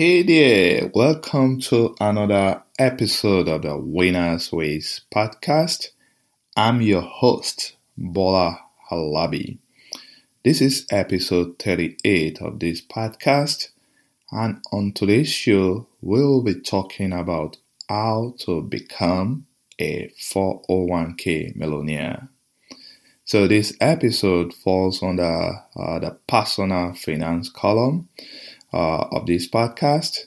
Hey there, welcome to another episode of the Winners Ways podcast. I'm your host, Bola Halabi. This is episode 38 of this podcast, and on today's show, we'll be talking about how to become a 401k millionaire. So, this episode falls under uh, the personal finance column uh, of this podcast.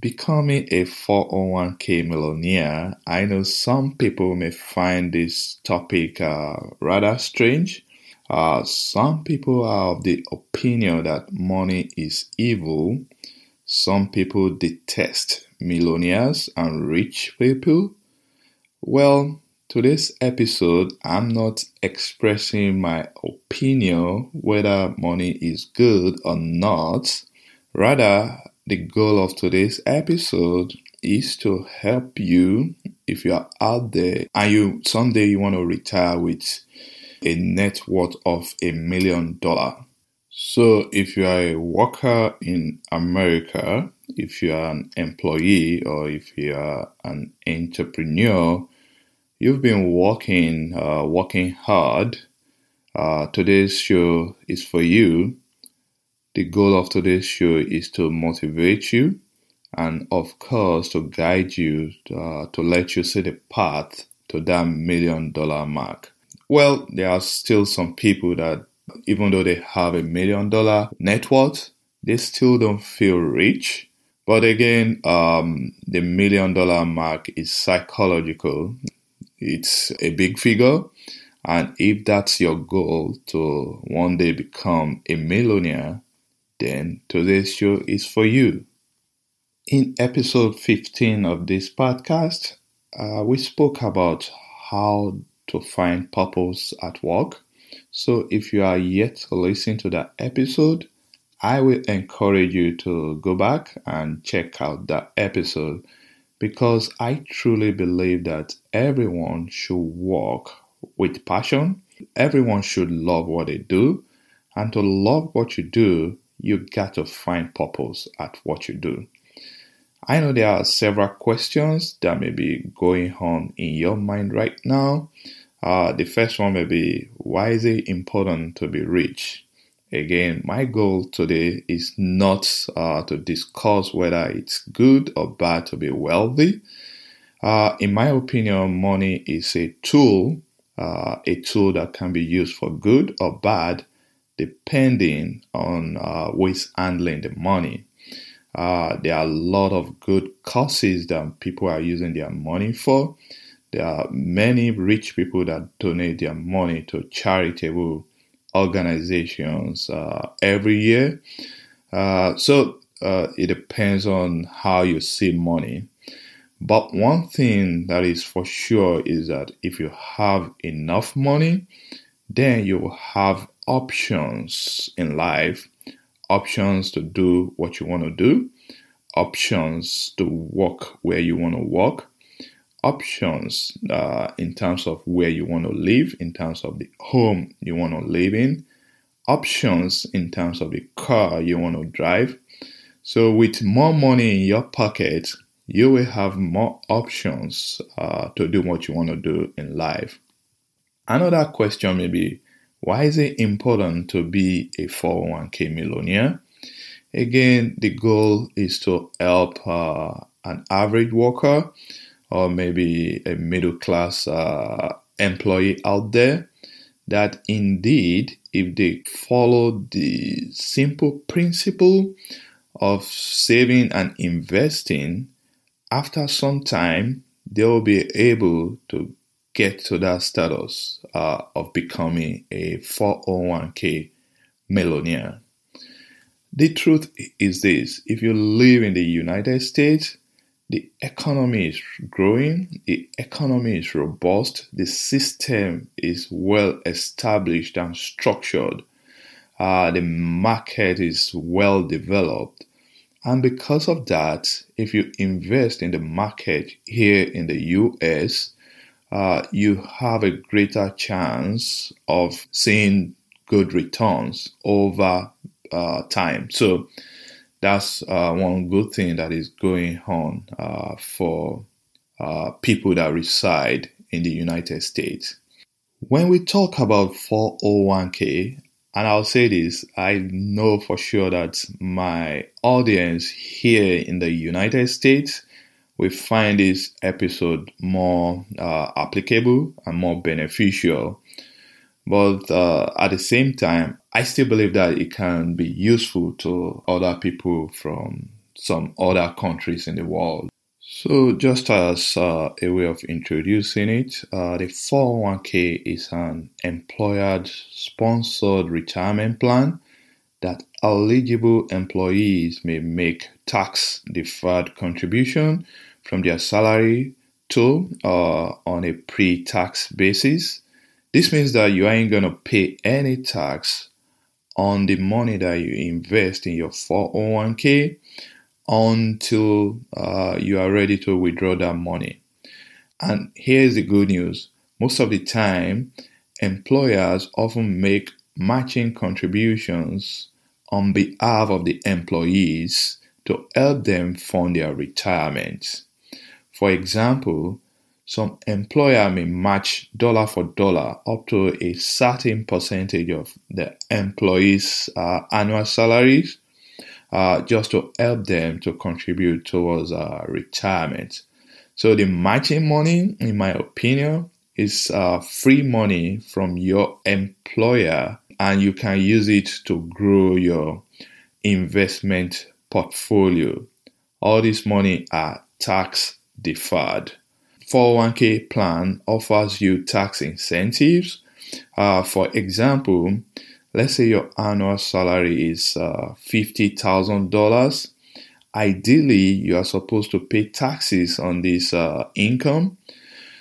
Becoming a 401k millionaire, I know some people may find this topic uh, rather strange. Uh, some people are of the opinion that money is evil. Some people detest millionaires and rich people. Well, today's episode, I'm not expressing my opinion whether money is good or not. Rather, the goal of today's episode is to help you if you are out there and you someday you want to retire with a net worth of a million dollar. So if you are a worker in America, if you are an employee or if you are an entrepreneur, you've been working uh, working hard. Uh, today's show is for you the goal of today's show is to motivate you and, of course, to guide you, uh, to let you see the path to that million dollar mark. Well, there are still some people that, even though they have a million dollar net worth, they still don't feel rich. But again, um, the million dollar mark is psychological. It's a big figure. And if that's your goal to one day become a millionaire, then today's show is for you. In episode 15 of this podcast, uh, we spoke about how to find purpose at work. So if you are yet to listen to that episode, I will encourage you to go back and check out that episode because I truly believe that everyone should work with passion. Everyone should love what they do. And to love what you do, you got to find purpose at what you do. I know there are several questions that may be going on in your mind right now. Uh, the first one may be why is it important to be rich? Again, my goal today is not uh, to discuss whether it's good or bad to be wealthy. Uh, in my opinion, money is a tool, uh, a tool that can be used for good or bad depending on uh, who is handling the money. Uh, there are a lot of good causes that people are using their money for. There are many rich people that donate their money to charitable organizations uh, every year. Uh, so uh, it depends on how you see money. But one thing that is for sure is that if you have enough money, then you will have options in life options to do what you want to do, options to work where you want to work, options uh, in terms of where you want to live, in terms of the home you want to live in, options in terms of the car you want to drive. So, with more money in your pocket, you will have more options uh, to do what you want to do in life. Another question may be why is it important to be a 401k millionaire? Again, the goal is to help uh, an average worker or maybe a middle class uh, employee out there that indeed, if they follow the simple principle of saving and investing, after some time, they will be able to get to that status uh, of becoming a 401k millionaire. The truth is this if you live in the United States, the economy is growing, the economy is robust, the system is well established and structured, uh, the market is well developed. And because of that, if you invest in the market here in the US, uh, you have a greater chance of seeing good returns over uh, time. So that's uh, one good thing that is going on uh, for uh, people that reside in the United States. When we talk about 401k, and I'll say this, I know for sure that my audience here in the United States will find this episode more uh, applicable and more beneficial. But uh, at the same time, I still believe that it can be useful to other people from some other countries in the world. So, just as uh, a way of introducing it, uh, the 401k is an employer sponsored retirement plan that eligible employees may make tax deferred contribution from their salary to uh, on a pre tax basis. This means that you ain't to pay any tax on the money that you invest in your 401k until uh, you are ready to withdraw that money. And here's the good news most of the time, employers often make matching contributions on behalf of the employees to help them fund their retirement. For example, some employer may match dollar for dollar up to a certain percentage of the employees' uh, annual salaries uh, just to help them to contribute towards uh, retirement. So the matching money, in my opinion, is uh, free money from your employer, and you can use it to grow your investment portfolio. All this money are tax deferred. 401k plan offers you tax incentives. Uh, for example, let's say your annual salary is uh, $50,000. Ideally, you are supposed to pay taxes on this uh, income.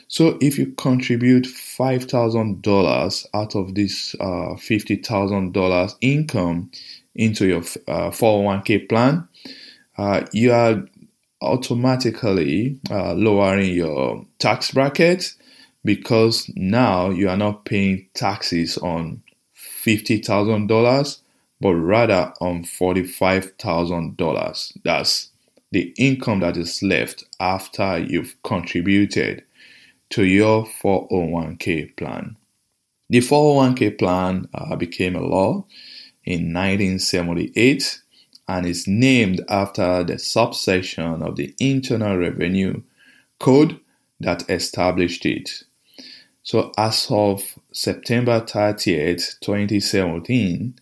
So if you contribute $5,000 out of this uh, $50,000 income into your 401k uh, plan, uh, you are automatically uh, lowering your tax bracket because now you are not paying taxes on $50,000 but rather on $45,000. That's the income that is left after you've contributed to your 401k plan. The 401k plan uh, became a law in 1978 and is named after the subsection of the Internal Revenue Code that established it. So, as of September 30th, 2017,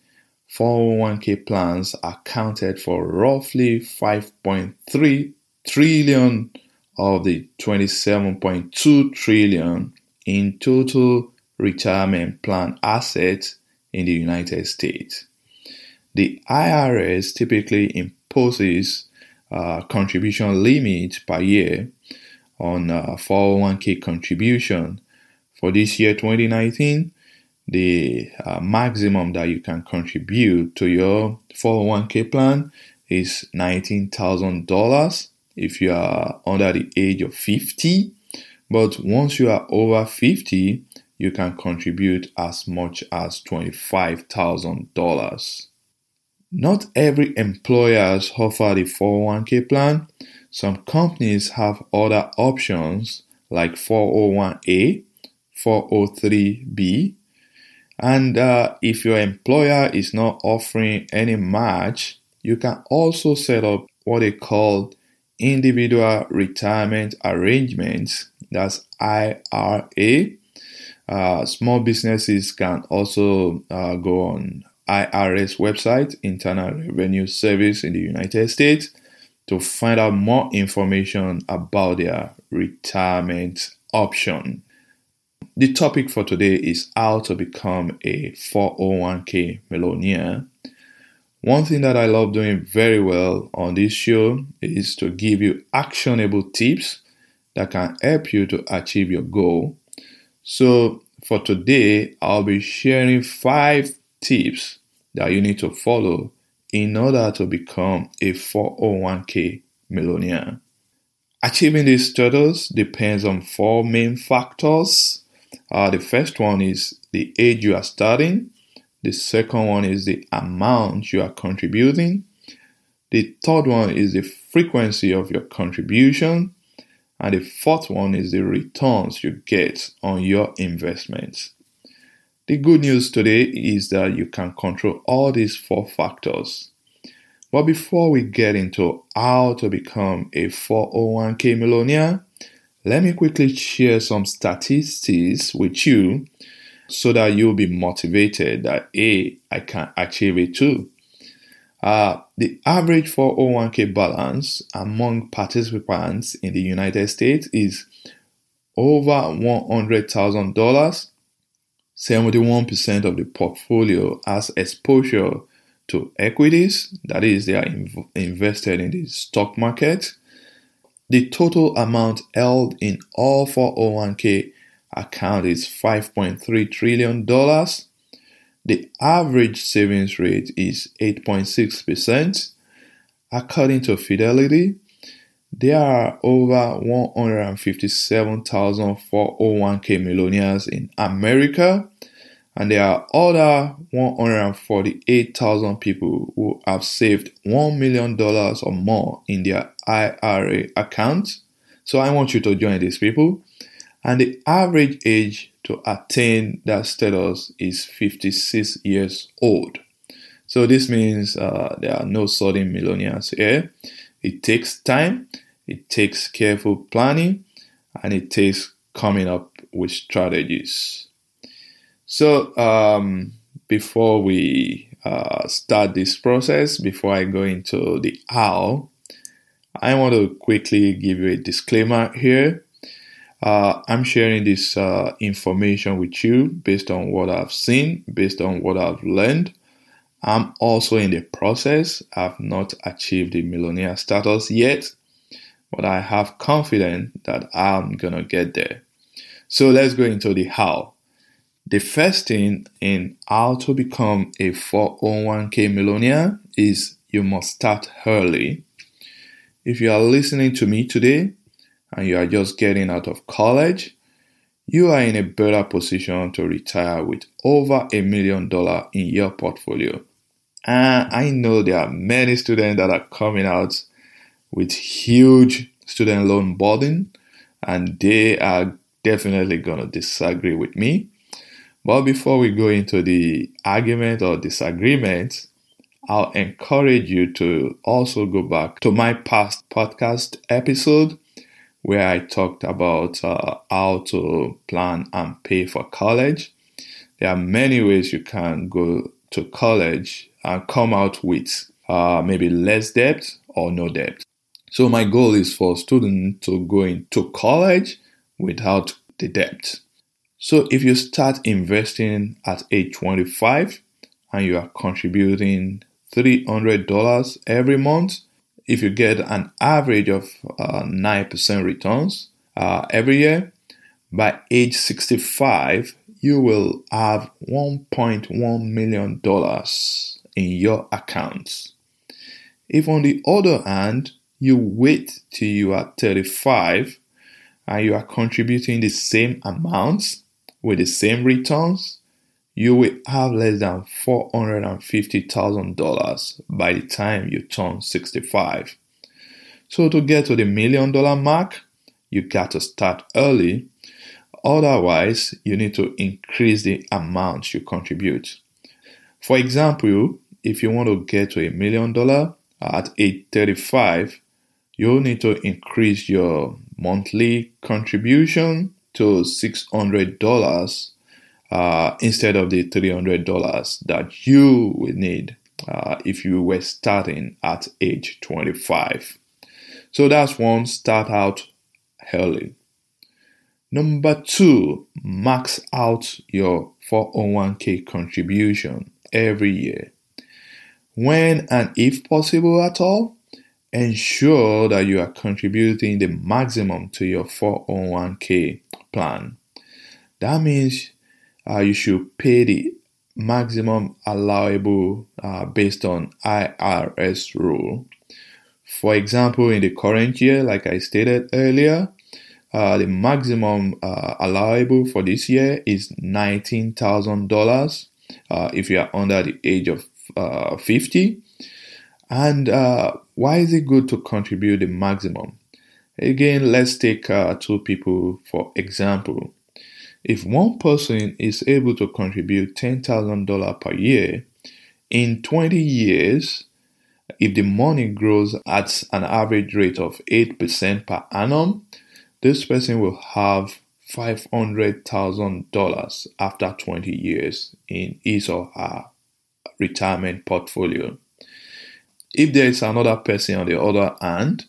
401k plans accounted for roughly 5.3 trillion of the 27.2 trillion in total retirement plan assets in the United States. The IRS typically imposes a contribution limit per year on 401k contribution. For this year 2019, the uh, maximum that you can contribute to your 401k plan is $19,000 if you are under the age of 50. But once you are over 50, you can contribute as much as $25,000. Not every employer offers the 401k plan. Some companies have other options like 401a, 403b, and uh, if your employer is not offering any match, you can also set up what they call individual retirement arrangements. That's IRA. Uh, small businesses can also uh, go on IRS website, Internal Revenue Service in the United States, to find out more information about their retirement option. The topic for today is how to become a 401k millionaire. One thing that I love doing very well on this show is to give you actionable tips that can help you to achieve your goal. So, for today, I'll be sharing five tips that you need to follow in order to become a 401k millionaire. Achieving these status depends on four main factors. Uh, the first one is the age you are starting. The second one is the amount you are contributing. The third one is the frequency of your contribution. And the fourth one is the returns you get on your investments. The good news today is that you can control all these four factors. But before we get into how to become a 401k millionaire, let me quickly share some statistics with you so that you'll be motivated that A, I can achieve it too. Uh, the average 401k balance among participants in the United States is over $100,000. 71% of the portfolio has exposure to equities, that is, they are inv- invested in the stock market. The total amount held in all 401k account is $5.3 trillion. The average savings rate is 8.6%. According to Fidelity, there are over 157,000 401k millionaires in America and there are other 148,000 people who have saved $1 million or more in their IRA account. So I want you to join these people. And the average age to attain that status is 56 years old. So this means uh, there are no sudden millionaires here. It takes time, it takes careful planning, and it takes coming up with strategies. So, um, before we uh, start this process, before I go into the how, I want to quickly give you a disclaimer here. Uh, I'm sharing this uh, information with you based on what I've seen, based on what I've learned. I'm also in the process. I've not achieved the millionaire status yet, but I have confidence that I'm gonna get there. So let's go into the how. The first thing in how to become a 401k millionaire is you must start early. If you are listening to me today and you are just getting out of college, you are in a better position to retire with over a million dollars in your portfolio. And I know there are many students that are coming out with huge student loan burden and they are definitely going to disagree with me. But before we go into the argument or disagreement, I'll encourage you to also go back to my past podcast episode where I talked about uh, how to plan and pay for college. There are many ways you can go to college and come out with uh, maybe less debt or no debt. So my goal is for students to go into college without the debt. So if you start investing at age 25 and you are contributing $300 every month, if you get an average of uh, 9% returns uh, every year, by age 65, you will have $1.1 million in your accounts. If on the other hand, you wait till you are 35 and you are contributing the same amounts, with the same returns, you will have less than $450,000 by the time you turn 65. So, to get to the million dollar mark, you got to start early. Otherwise, you need to increase the amount you contribute. For example, if you want to get to a million dollar at age 35, you'll need to increase your monthly contribution to $600 uh, instead of the $300 that you would need uh, if you were starting at age 25. So that's one, start out early. Number two, max out your 401k contribution every year. When and if possible at all, ensure that you are contributing the maximum to your 401k plan. That means uh, you should pay the maximum allowable uh, based on IRS rule. For example, in the current year, like I stated earlier, uh, the maximum uh, allowable for this year is $19,000 uh, if you are under the age of uh, 50. And uh, why is it good to contribute the maximum? Again, let's take two people for example. If one person is able to contribute $10,000 per year, in 20 years, if the money grows at an average rate of 8% per annum, this person will have $500,000 after 20 years in his or her retirement portfolio. If there is another person on the other hand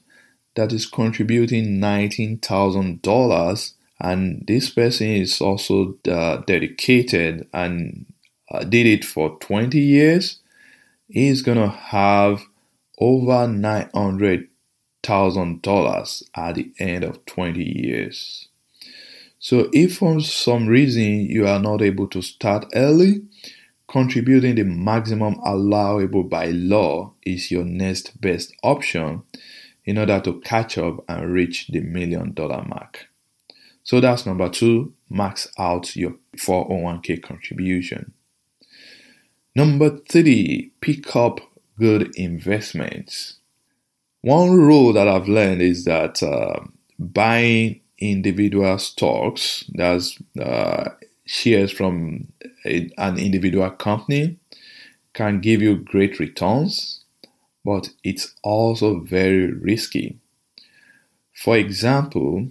that is contributing $19,000 and this person is also uh, dedicated and uh, did it for 20 years, he's gonna have over $900,000 at the end of 20 years. So, if for some reason you are not able to start early, contributing the maximum allowable by law is your next best option in order to catch up and reach the million dollar mark. So that's number two, max out your 401k contribution. Number three, pick up good investments. One rule that I've learned is that uh, buying individual stocks, that's uh, shares from a, an individual company, can give you great returns, but it's also very risky. For example,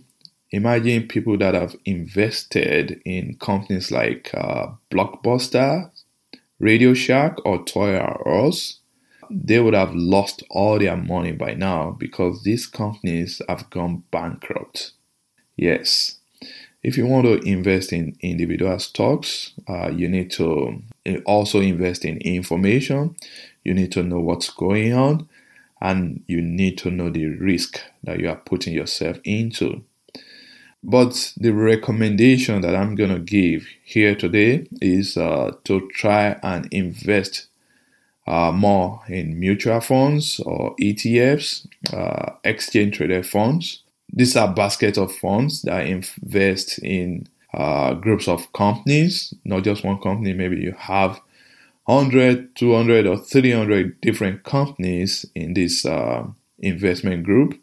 imagine people that have invested in companies like uh, Blockbuster, Radio Shack, or Toy R Us. They would have lost all their money by now because these companies have gone bankrupt. Yes. If you want to invest in individual stocks, uh, you need to eh, also invest in information. You need to know what's going on and you need to know the risk that you are putting yourself into. But the recommendation that I'm going to give here today is uh, to try and invest uh, more in mutual funds or ETFs, uh, exchange traded funds, these are baskets of funds that invest in uh, groups of companies, not just one company. Maybe you have 100, 200, or 300 different companies in this uh, investment group.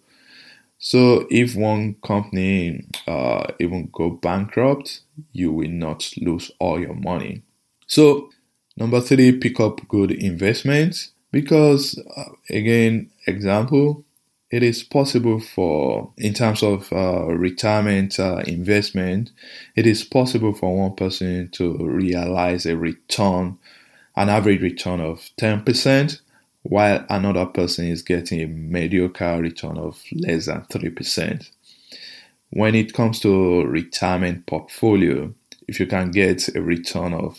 So if one company uh, even go bankrupt, you will not lose all your money. So number three, pick up good investments because uh, again, example, it is possible for, in terms of uh, retirement uh, investment, it is possible for one person to realize a return, an average return of 10%, while another person is getting a mediocre return of less than 3%. When it comes to retirement portfolio, if you can get a return of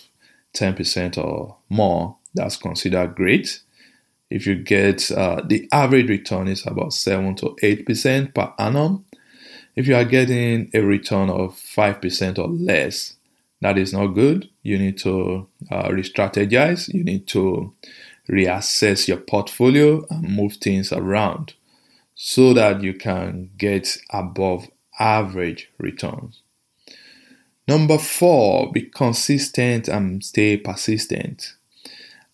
10% or more, that's considered great if you get uh, the average return is about 7 to 8% per annum. If you are getting a return of 5% or less, that is not good. You need to uh, re strategize, you need to reassess your portfolio and move things around so that you can get above average returns. Number four, be consistent and stay persistent.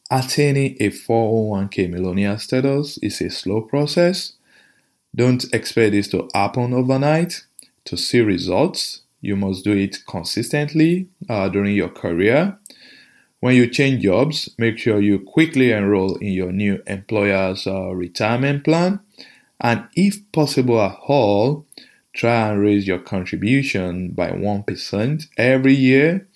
Attaining a 401k millionaire status is a slow process. Don't expect this to happen overnight. To see results, you must do it consistently uh, during your career. When you change jobs, make sure you quickly enroll in your new employer's uh, retirement plan. And if possible at all, try and raise your contribution by 1% every year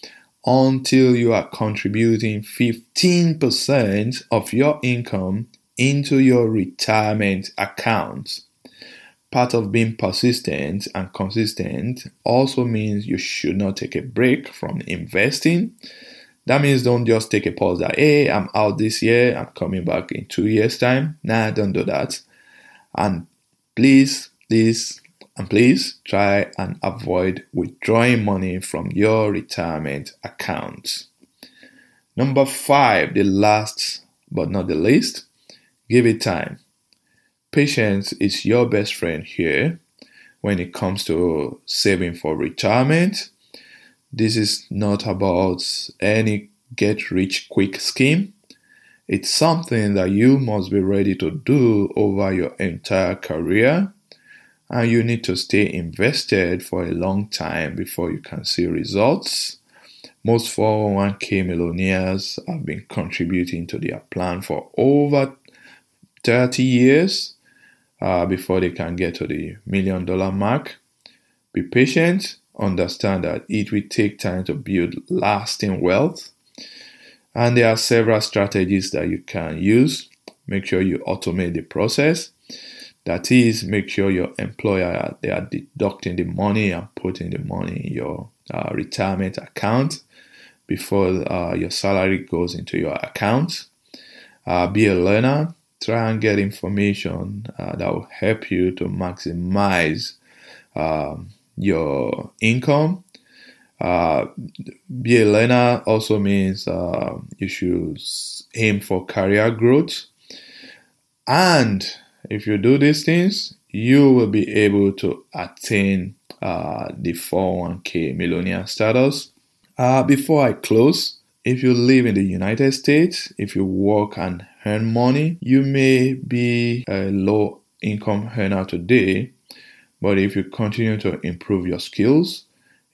until you are contributing 15% of your income into your retirement account. Part of being persistent and consistent also means you should not take a break from investing. That means don't just take a pause that, hey, I'm out this year, I'm coming back in two years' time. Nah, don't do that. And please, please, and please try and avoid withdrawing money from your retirement account. Number five, the last but not the least, give it time. Patience is your best friend here when it comes to saving for retirement. This is not about any get rich quick scheme. It's something that you must be ready to do over your entire career and you need to stay invested for a long time before you can see results. Most 401k millionaires have been contributing to their plan for over 30 years uh, before they can get to the million dollar mark. Be patient, understand that it will take time to build lasting wealth. And there are several strategies that you can use. Make sure you automate the process that is, make sure your employer they are deducting the money and putting the money in your uh, retirement account before uh, your salary goes into your account. Uh, be a learner. Try and get information uh, that will help you to maximize um, your income. Uh, be a learner also means uh, you should aim for career growth and if you do these things, you will be able to attain uh, the 401k millionaire status. Uh, before I close, if you live in the United States, if you work and earn money, you may be a low income earner today, but if you continue to improve your skills,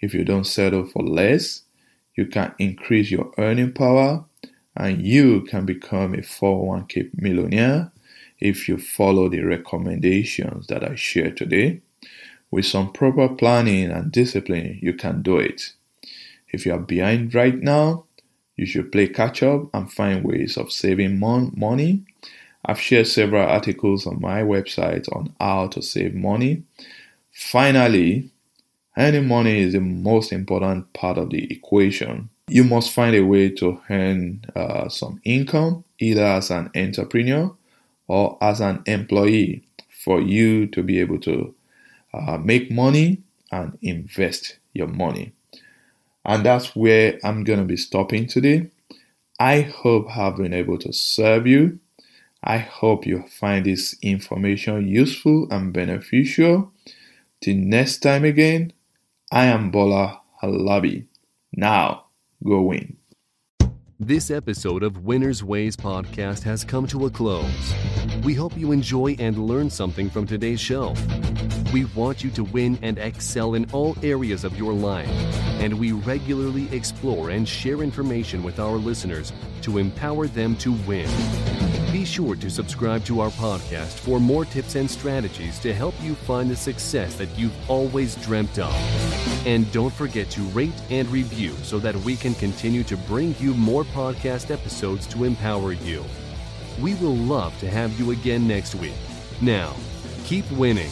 if you don't settle for less, you can increase your earning power and you can become a 401k millionaire if you follow the recommendations that I share today. With some proper planning and discipline, you can do it. If you are behind right now, you should play catch up and find ways of saving mon- money. I've shared several articles on my website on how to save money. Finally, earning money is the most important part of the equation. You must find a way to earn uh, some income, either as an entrepreneur or as an employee for you to be able to uh, make money and invest your money. And that's where I'm going to be stopping today. I hope I've been able to serve you. I hope you find this information useful and beneficial. Till next time again, I am Bola Halabi. Now, go win. This episode of Winner's Ways podcast has come to a close. We hope you enjoy and learn something from today's show. We want you to win and excel in all areas of your life, and we regularly explore and share information with our listeners to empower them to win. Be sure to subscribe to our podcast for more tips and strategies to help you find the success that you've always dreamt of. And don't forget to rate and review so that we can continue to bring you more podcast episodes to empower you. We will love to have you again next week. Now, keep winning.